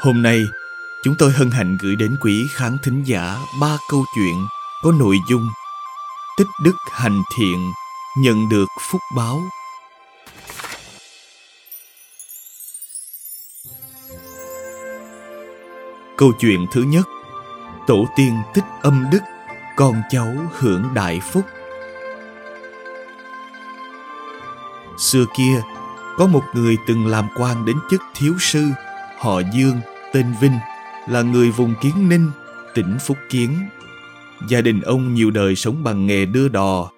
Hôm nay, chúng tôi hân hạnh gửi đến quý khán thính giả ba câu chuyện có nội dung Tích đức hành thiện, nhận được phúc báo. Câu chuyện thứ nhất Tổ tiên tích âm đức, con cháu hưởng đại phúc. Xưa kia, có một người từng làm quan đến chức thiếu sư họ Dương, tên Vinh, là người vùng Kiến Ninh, tỉnh Phúc Kiến. Gia đình ông nhiều đời sống bằng nghề đưa đò.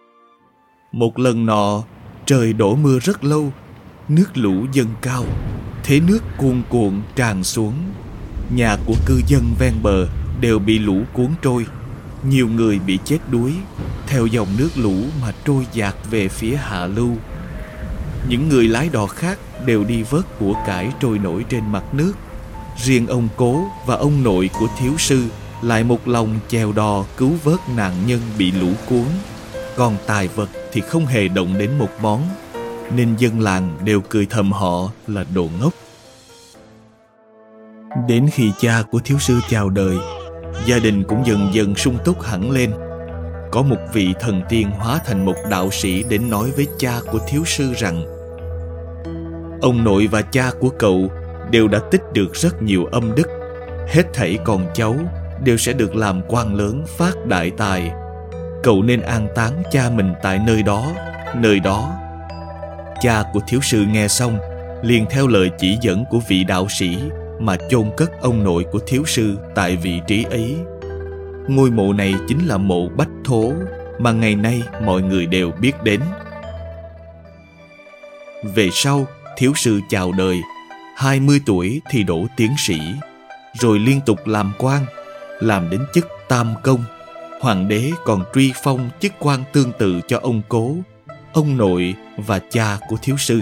Một lần nọ, trời đổ mưa rất lâu, nước lũ dâng cao, thế nước cuồn cuộn tràn xuống. Nhà của cư dân ven bờ đều bị lũ cuốn trôi. Nhiều người bị chết đuối, theo dòng nước lũ mà trôi dạt về phía hạ lưu. Những người lái đò khác đều đi vớt của cải trôi nổi trên mặt nước. Riêng ông cố và ông nội của thiếu sư lại một lòng chèo đò cứu vớt nạn nhân bị lũ cuốn. Còn tài vật thì không hề động đến một món, nên dân làng đều cười thầm họ là đồ ngốc. Đến khi cha của thiếu sư chào đời, gia đình cũng dần dần sung túc hẳn lên. Có một vị thần tiên hóa thành một đạo sĩ đến nói với cha của thiếu sư rằng Ông nội và cha của cậu đều đã tích được rất nhiều âm đức. Hết thảy con cháu đều sẽ được làm quan lớn phát đại tài. Cậu nên an táng cha mình tại nơi đó, nơi đó. Cha của thiếu sư nghe xong, liền theo lời chỉ dẫn của vị đạo sĩ mà chôn cất ông nội của thiếu sư tại vị trí ấy. Ngôi mộ này chính là mộ Bách Thố mà ngày nay mọi người đều biết đến. Về sau, thiếu sư chào đời, 20 tuổi thì đổ tiến sĩ, rồi liên tục làm quan, làm đến chức tam công. Hoàng đế còn truy phong chức quan tương tự cho ông cố, ông nội và cha của thiếu sư.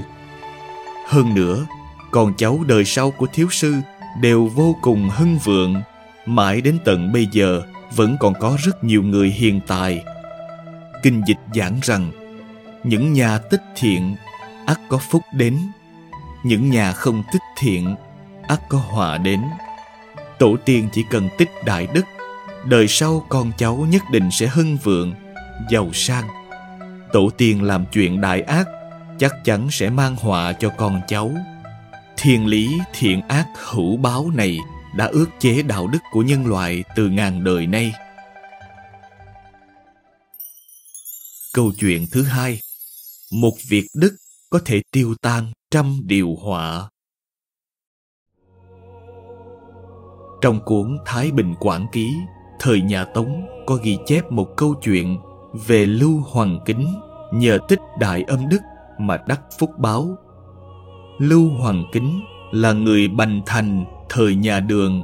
Hơn nữa, con cháu đời sau của thiếu sư đều vô cùng hưng vượng, mãi đến tận bây giờ vẫn còn có rất nhiều người hiền tài. Kinh dịch giảng rằng, những nhà tích thiện ắt có phúc đến. Những nhà không tích thiện ắt có họa đến. Tổ tiên chỉ cần tích đại đức đời sau con cháu nhất định sẽ hưng vượng giàu sang. Tổ tiên làm chuyện đại ác chắc chắn sẽ mang họa cho con cháu. Thiên lý thiện ác hữu báo này đã ước chế đạo đức của nhân loại từ ngàn đời nay. Câu chuyện thứ hai, một việc đức có thể tiêu tan trăm điều họa. Trong cuốn thái bình quảng ký, thời nhà tống có ghi chép một câu chuyện về lưu hoàng kính nhờ tích đại âm đức mà đắc phúc báo. Lưu hoàng kính là người bành thành thời nhà đường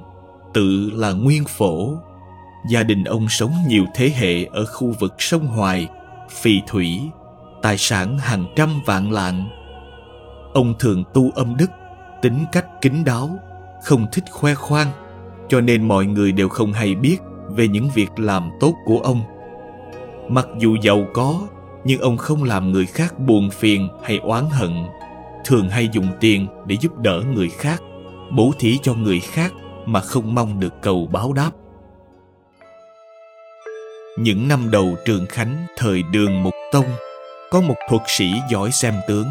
tự là nguyên phổ. Gia đình ông sống nhiều thế hệ ở khu vực sông hoài phì thủy tài sản hàng trăm vạn lạng. Ông thường tu âm đức, tính cách kín đáo, không thích khoe khoang, cho nên mọi người đều không hay biết về những việc làm tốt của ông. Mặc dù giàu có, nhưng ông không làm người khác buồn phiền hay oán hận, thường hay dùng tiền để giúp đỡ người khác, bố thí cho người khác mà không mong được cầu báo đáp. Những năm đầu trường Khánh thời đường Mục Tông, có một thuật sĩ giỏi xem tướng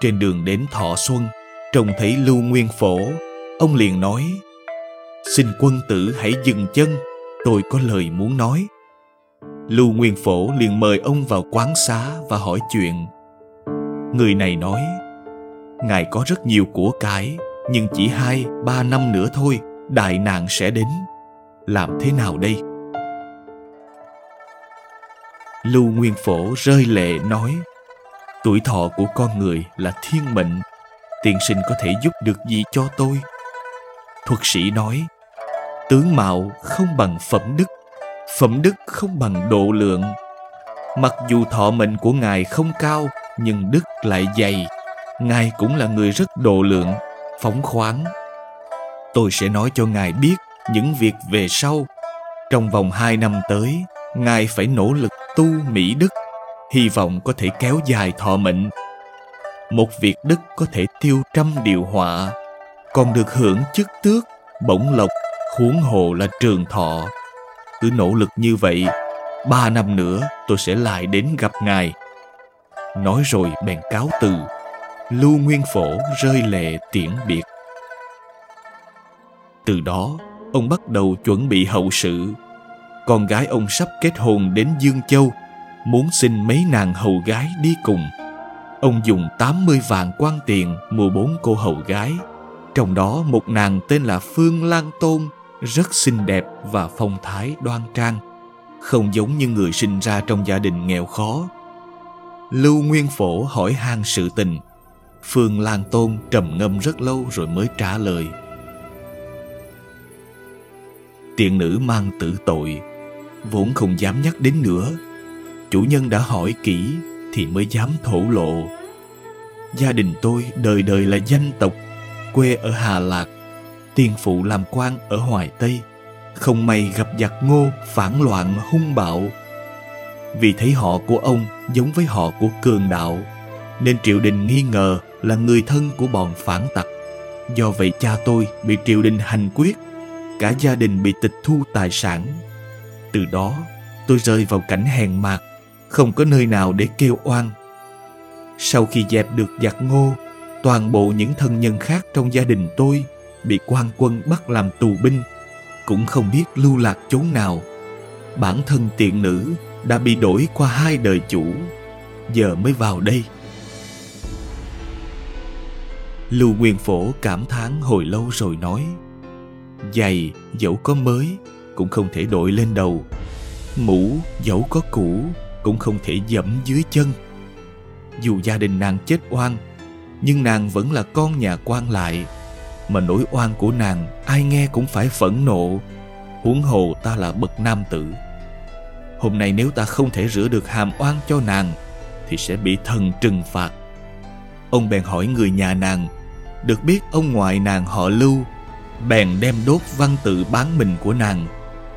trên đường đến Thọ Xuân, trông thấy Lưu Nguyên Phổ, ông liền nói Xin quân tử hãy dừng chân, tôi có lời muốn nói. Lưu Nguyên Phổ liền mời ông vào quán xá và hỏi chuyện. Người này nói, Ngài có rất nhiều của cải, nhưng chỉ hai, ba năm nữa thôi, đại nạn sẽ đến. Làm thế nào đây? Lưu Nguyên Phổ rơi lệ nói, Tuổi thọ của con người là thiên mệnh. tiên sinh có thể giúp được gì cho tôi thuật sĩ nói tướng mạo không bằng phẩm đức phẩm đức không bằng độ lượng mặc dù thọ mệnh của ngài không cao nhưng đức lại dày ngài cũng là người rất độ lượng phóng khoáng. Tôi sẽ nói cho ngài biết những việc về sau. Trong vòng hai năm tới, ngài phải nỗ lực tu mỹ đức, hy vọng có thể kéo dài thọ mệnh. Một việc đức có thể tiêu trăm điều họa, còn được hưởng chức tước, bổng lộc, huống hồ là trường thọ. Cứ nỗ lực như vậy, ba năm nữa tôi sẽ lại đến gặp ngài. Nói rồi bèn cáo từ lưu nguyên phổ rơi lệ tiễn biệt. Từ đó, ông bắt đầu chuẩn bị hậu sự. Con gái ông sắp kết hôn đến dương châu, muốn xin mấy nàng hầu gái đi cùng. Ông dùng 80 vạn quan tiền mua bốn cô hầu gái. Trong đó một nàng tên là Phương Lan Tôn, rất xinh đẹp và phong thái đoan trang, không giống như người sinh ra trong gia đình nghèo khó. Lưu nguyên phổ hỏi han sự tình phương lan tôn trầm ngâm rất lâu rồi mới trả lời. Tiện nữ mang tử tội, vốn không dám nhắc đến nữa. Chủ nhân đã hỏi kỹ thì mới dám thổ lộ. Gia đình tôi đời đời là danh tộc, quê ở hà lạc, tiên phụ làm quan ở hoài tây. Không may gặp giặc ngô phản loạn hung bạo. Vì thấy họ của ông giống với họ của cường đạo, nên triều đình nghi ngờ là người thân của bọn phản tặc. Do vậy cha tôi bị triều đình hành quyết, cả gia đình bị tịch thu tài sản. Từ đó, tôi rơi vào cảnh hèn mạt không có nơi nào để kêu oan. Sau khi dẹp được giặc ngô, toàn bộ những thân nhân khác trong gia đình tôi bị quan quân bắt làm tù binh, cũng không biết lưu lạc chốn nào. Bản thân tiện nữ đã bị đổi qua hai đời chủ, giờ mới vào đây lưu nguyên phổ cảm thán hồi lâu rồi nói, giày, dẫu có mới, cũng không thể đội lên đầu. Mũ, dẫu có cũ, cũng không thể dẫm dưới chân. Dù gia đình nàng chết oan, nhưng nàng vẫn là con nhà quan lại. Mà nỗi oan của nàng, ai nghe cũng phải phẫn nộ. Huống hồ ta là bậc nam tử. Hôm nay nếu ta không thể rửa được hàm oan cho nàng, thì sẽ bị thần trừng phạt. Ông bèn hỏi người nhà nàng được biết ông ngoại nàng họ lưu bèn đem đốt văn tự bán mình của nàng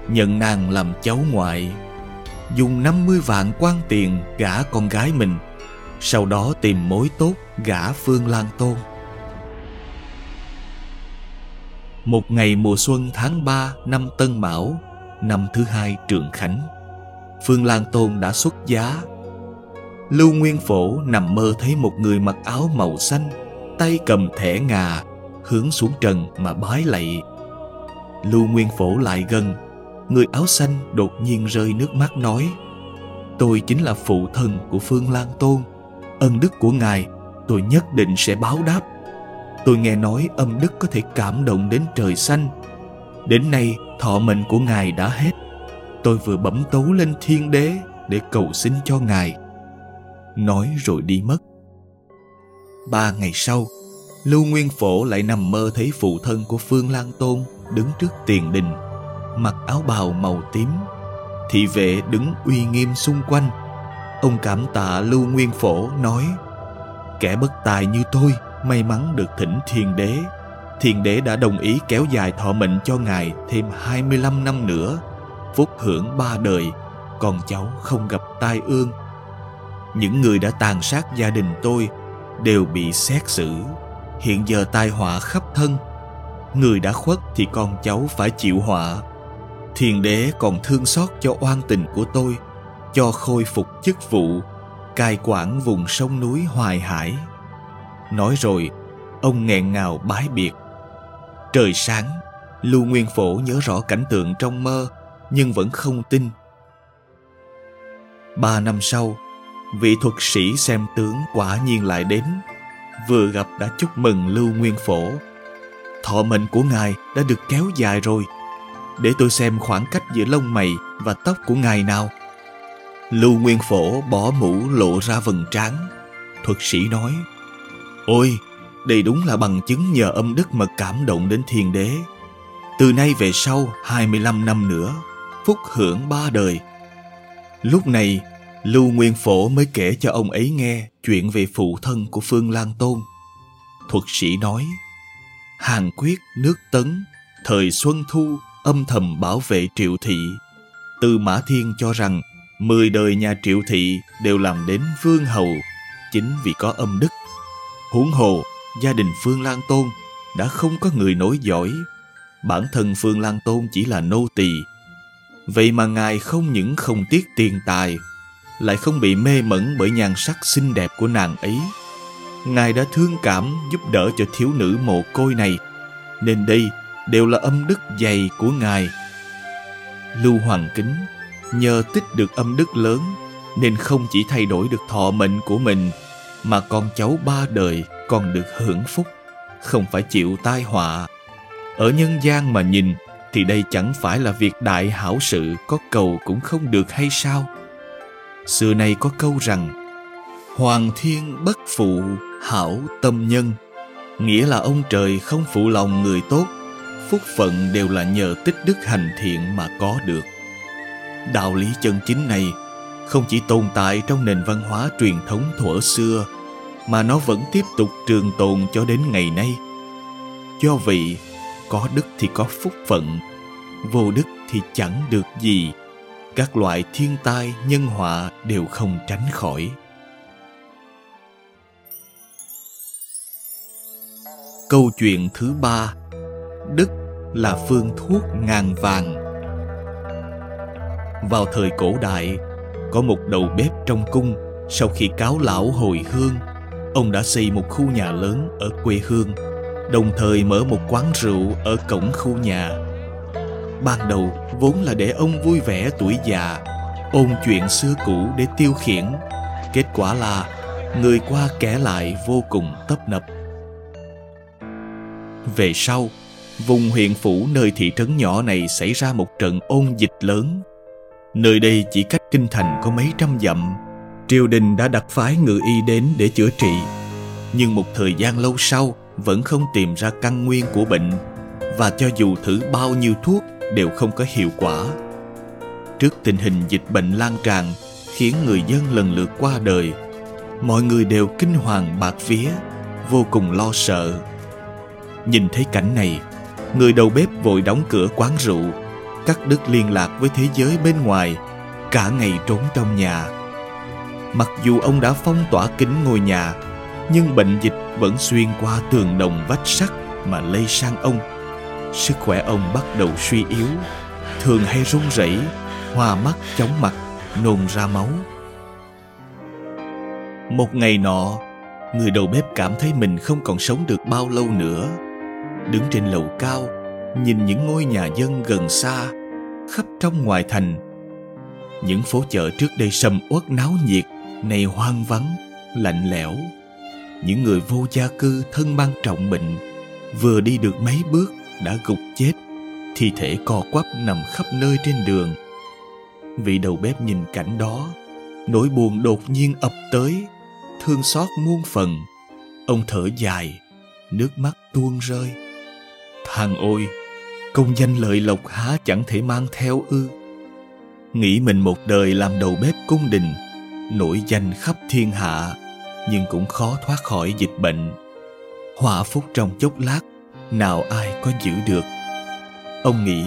nhận nàng làm cháu ngoại dùng 50 vạn quan tiền gả con gái mình sau đó tìm mối tốt gả Phương Lan Tôn. Một ngày mùa xuân tháng 3 năm Tân Mão, năm thứ hai Trường Khánh, Phương Lan Tôn đã xuất giá. Lưu Nguyên Phổ nằm mơ thấy một người mặc áo màu xanh, tay cầm thẻ ngà, hướng xuống trần mà bái lạy. Lưu Nguyên Phổ lại gần, người áo xanh đột nhiên rơi nước mắt nói Tôi chính là phụ thân của Phương Lan Tôn ân đức của ngài tôi nhất định sẽ báo đáp. Tôi nghe nói âm đức có thể cảm động đến trời xanh. Đến nay thọ mệnh của ngài đã hết. Tôi vừa bẩm tấu lên thiên đế để cầu xin cho ngài. Nói rồi đi mất ba ngày sau, lưu nguyên phổ lại nằm mơ thấy phụ thân của phương lan tôn đứng trước tiền đình, mặc áo bào màu tím. Thị vệ đứng uy nghiêm xung quanh. Ông cảm tạ Lưu Nguyên Phổ, nói, Kẻ bất tài như tôi, may mắn được thỉnh thiền đế. Thiền đế đã đồng ý kéo dài thọ mệnh cho ngài thêm 25 năm nữa, Phúc hưởng ba đời. Con cháu không gặp tai ương. Những người đã tàn sát gia đình tôi Đều bị xét xử. Hiện giờ tai họa khắp thân. Người đã khuất thì con cháu phải chịu họa. Thiền đế còn thương xót cho oan tình của tôi, cho khôi phục chức vụ, cai quản vùng sông núi hoài hải. Nói rồi, ông nghẹn ngào bái biệt. Trời sáng, lưu nguyên phổ nhớ rõ cảnh tượng trong mơ, nhưng vẫn không tin. Ba năm sau vị thuật sĩ xem tướng quả nhiên lại đến vừa gặp đã chúc mừng lưu nguyên phổ thọ mệnh của ngài đã được kéo dài rồi để tôi xem khoảng cách giữa lông mày và tóc của ngài nào Lưu Nguyên Phổ bỏ mũ lộ ra vầng trán. Thuật sĩ nói, Ôi, Đây đúng là bằng chứng nhờ âm đức mà cảm động đến thiên đế. Từ nay về sau 25 năm nữa, phúc hưởng ba đời. Lúc này, Lưu Nguyên Phổ mới kể cho ông ấy nghe chuyện về phụ thân của Phương Lan Tôn. Thuật sĩ nói, Hàn Quyết nước Tấn, thời Xuân Thu âm thầm bảo vệ Triệu Thị. Tư Mã Thiên cho rằng mười đời nhà Triệu Thị đều làm đến vương hầu chính vì có âm đức. Huống hồ, gia đình Phương Lan Tôn đã không có người nối giỏi Bản thân Phương Lan Tôn chỉ là nô tỳ. Vậy mà ngài không những không tiếc tiền tài, lại không bị mê mẩn bởi nhan sắc xinh đẹp của nàng ấy. Ngài đã thương cảm giúp đỡ cho thiếu nữ mồ côi này, nên đây đều là âm đức dày của ngài. Lưu Hoàng Kính nhờ tích được âm đức lớn nên không chỉ thay đổi được thọ mệnh của mình mà con cháu ba đời còn được hưởng phúc, không phải chịu tai họa. Ở nhân gian mà nhìn thì đây chẳng phải là việc đại hảo sự có cầu cũng không được hay sao? Xưa nay có câu rằng Hoàng thiên bất phụ, hảo tâm nhân Nghĩa là ông trời không phụ lòng người tốt Phúc phận đều là nhờ tích đức hành thiện mà có được Đạo lý chân chính này không chỉ tồn tại trong nền văn hóa truyền thống thuở xưa mà nó vẫn tiếp tục trường tồn cho đến ngày nay. Do vậy, có đức thì có phúc phận, vô đức thì chẳng được gì. Các loại thiên tai, nhân họa đều không tránh khỏi. Câu chuyện thứ ba Đức là phương thuốc ngàn vàng Vào thời cổ đại, có một đầu bếp trong cung sau khi cáo lão hồi hương ông đã xây một khu nhà lớn ở quê hương đồng thời mở một quán rượu ở cổng khu nhà ban đầu vốn là để ông vui vẻ tuổi già, ôn chuyện xưa cũ để tiêu khiển kết quả là người qua kẻ lại vô cùng tấp nập về sau, vùng huyện phủ nơi thị trấn nhỏ này xảy ra một trận ôn dịch lớn Nơi đây chỉ cách kinh thành có mấy trăm dặm. Triều đình đã đặt phái ngự y đến để chữa trị. Nhưng một thời gian lâu sau, vẫn không tìm ra căn nguyên của bệnh và cho dù thử bao nhiêu thuốc đều không có hiệu quả. Trước tình hình dịch bệnh lan tràn khiến người dân lần lượt qua đời, mọi người đều kinh hoàng bạc vía, vô cùng lo sợ. Nhìn thấy cảnh này, người đầu bếp vội đóng cửa quán rượu cắt đứt liên lạc với thế giới bên ngoài, cả ngày trốn trong nhà. Mặc dù ông đã phong tỏa kính ngôi nhà, nhưng bệnh dịch vẫn xuyên qua tường đồng vách sắt mà lây sang ông. Sức khỏe ông bắt đầu suy yếu, thường hay run rẩy, hoa mắt, chóng mặt, nôn ra máu. Một ngày nọ, người đầu bếp cảm thấy mình không còn sống được bao lâu nữa. Đứng trên lầu cao, nhìn những ngôi nhà dân gần xa khắp trong ngoài thành những phố chợ trước đây sầm uất náo nhiệt nay hoang vắng lạnh lẽo những người vô gia cư thân mang trọng bệnh vừa đi được mấy bước đã gục chết, thi thể co quắp nằm khắp nơi trên đường. Vị đầu bếp nhìn cảnh đó, nỗi buồn đột nhiên ập tới, thương xót muôn phần. Ông thở dài, nước mắt tuôn rơi. Thằng ôi, công danh lợi lộc há chẳng thể mang theo ư. Nghĩ mình một đời làm đầu bếp cung đình, nổi danh khắp thiên hạ, nhưng cũng khó thoát khỏi dịch bệnh. Họa phúc trong chốc lát nào ai có giữ được? Ông nghĩ,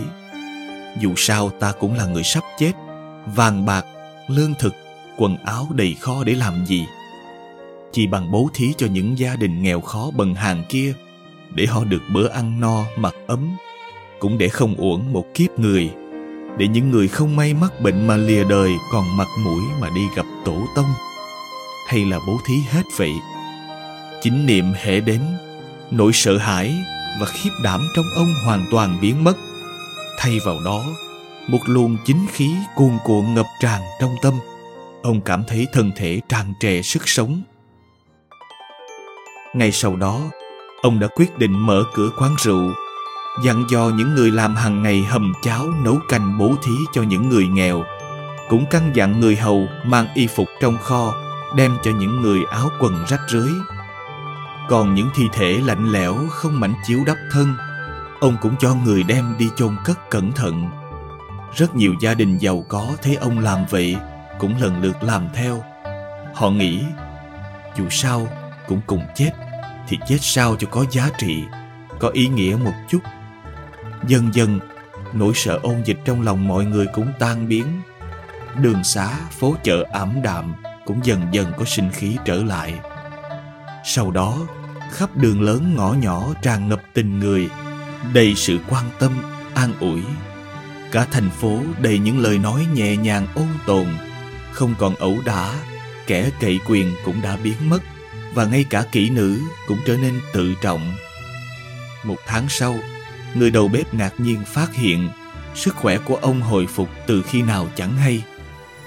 dù sao ta cũng là người sắp chết, vàng bạc, lương thực, quần áo đầy kho để làm gì? Chỉ bằng bố thí cho những gia đình nghèo khó bần hàng kia, để họ được bữa ăn no, mặc ấm, cũng để không uổng một kiếp người, để những người không may mắc bệnh mà lìa đời còn mặt mũi mà đi gặp tổ tông. Hay là bố thí hết vậy? Chính niệm hệ đến, nỗi sợ hãi và khiếp đảm trong ông hoàn toàn biến mất. Thay vào đó, một luồng chính khí cuồn cuộn ngập tràn trong tâm. Ông cảm thấy thân thể tràn trề sức sống. Ngay sau đó, ông đã quyết định mở cửa quán rượu, dặn dò những người làm hàng ngày hầm cháo nấu canh bố thí cho những người nghèo, cũng căn dặn người hầu mang y phục trong kho, đem cho những người áo quần rách rưới. Còn những thi thể lạnh lẽo không mảnh chiếu đắp thân, ông cũng cho người đem đi chôn cất cẩn thận. Rất nhiều gia đình giàu có thấy ông làm vậy cũng lần lượt làm theo. Họ nghĩ, dù sao cũng cùng chết, thì chết sao cho có giá trị, có ý nghĩa một chút. Dần dần, nỗi sợ ôn dịch trong lòng mọi người cũng tan biến. Đường xá, phố chợ ảm đạm cũng dần dần có sinh khí trở lại. Sau đó, khắp đường lớn ngõ nhỏ tràn ngập tình người, đầy sự quan tâm, an ủi. Cả thành phố đầy những lời nói nhẹ nhàng ôn tồn, không còn ẩu đả, kẻ cậy quyền cũng đã biến mất và ngay cả kỹ nữ cũng trở nên tự trọng. Một tháng sau, người đầu bếp ngạc nhiên phát hiện sức khỏe của ông hồi phục từ khi nào chẳng hay,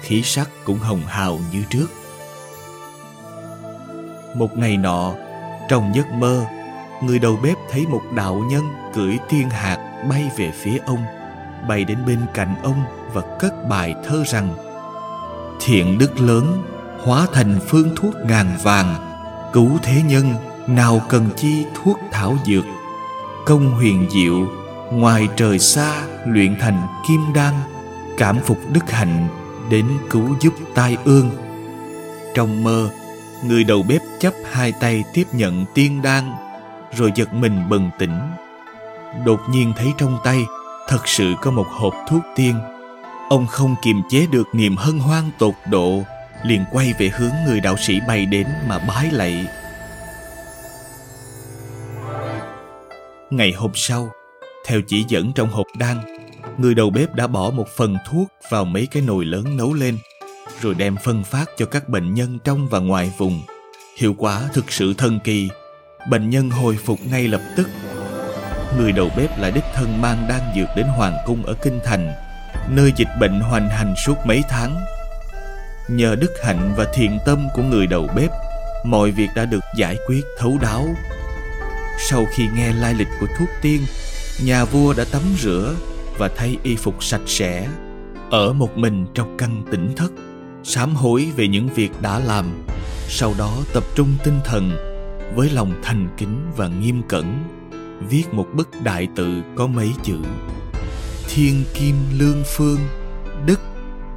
khí sắc cũng hồng hào như trước. Một ngày nọ, trong giấc mơ, người đầu bếp thấy một đạo nhân cưỡi thiên hạt bay về phía ông, bay đến bên cạnh ông và cất bài thơ rằng Thiện đức lớn hóa thành phương thuốc ngàn vàng, cứu thế nhân nào cần chi thuốc thảo dược. Công huyền diệu, ngoài trời xa luyện thành kim đan, cảm phục đức hạnh đến cứu giúp tai ương. Trong mơ, người đầu bếp chấp hai tay tiếp nhận tiên đan, rồi giật mình bừng tỉnh. Đột nhiên thấy trong tay thật sự có một hộp thuốc tiên. Ông không kiềm chế được niềm hân hoan tột độ, liền quay về hướng người đạo sĩ bay đến mà bái lạy. Ngày hôm sau, theo chỉ dẫn trong hộp đan, người đầu bếp đã bỏ một phần thuốc vào mấy cái nồi lớn nấu lên rồi đem phân phát cho các bệnh nhân trong và ngoài vùng. Hiệu quả thực sự thần kỳ, bệnh nhân hồi phục ngay lập tức. Người đầu bếp lại đích thân mang đan dược đến Hoàng cung ở Kinh Thành, nơi dịch bệnh hoành hành suốt mấy tháng. Nhờ đức hạnh và thiện tâm của người đầu bếp, mọi việc đã được giải quyết thấu đáo. Sau khi nghe lai lịch của thuốc tiên, nhà vua đã tắm rửa và thay y phục sạch sẽ, ở một mình trong căn tỉnh thất sám hối về những việc đã làm, sau đó tập trung tinh thần với lòng thành kính và nghiêm cẩn, viết một bức đại tự có mấy chữ. Thiên kim lương phương, đức,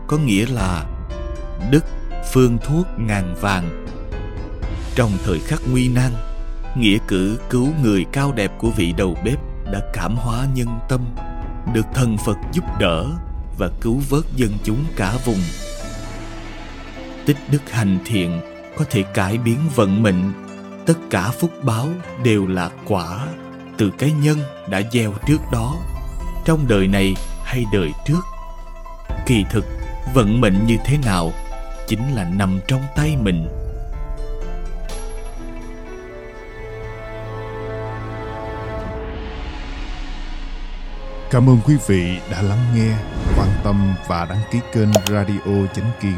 có nghĩa là đức phương thuốc ngàn vàng. Trong thời khắc nguy nan, nghĩa cử cứu người cao đẹp của vị đầu bếp đã cảm hóa nhân tâm, được thần phật giúp đỡ và cứu vớt dân chúng cả vùng tích đức hành thiện có thể cải biến vận mệnh. Tất cả phúc báo đều là quả từ cái nhân đã gieo trước đó. Trong đời này hay đời trước kỳ thực vận mệnh như thế nào chính là nằm trong tay mình. Cảm ơn quý vị đã lắng nghe, quan tâm và đăng ký kênh Radio Chánh Kiến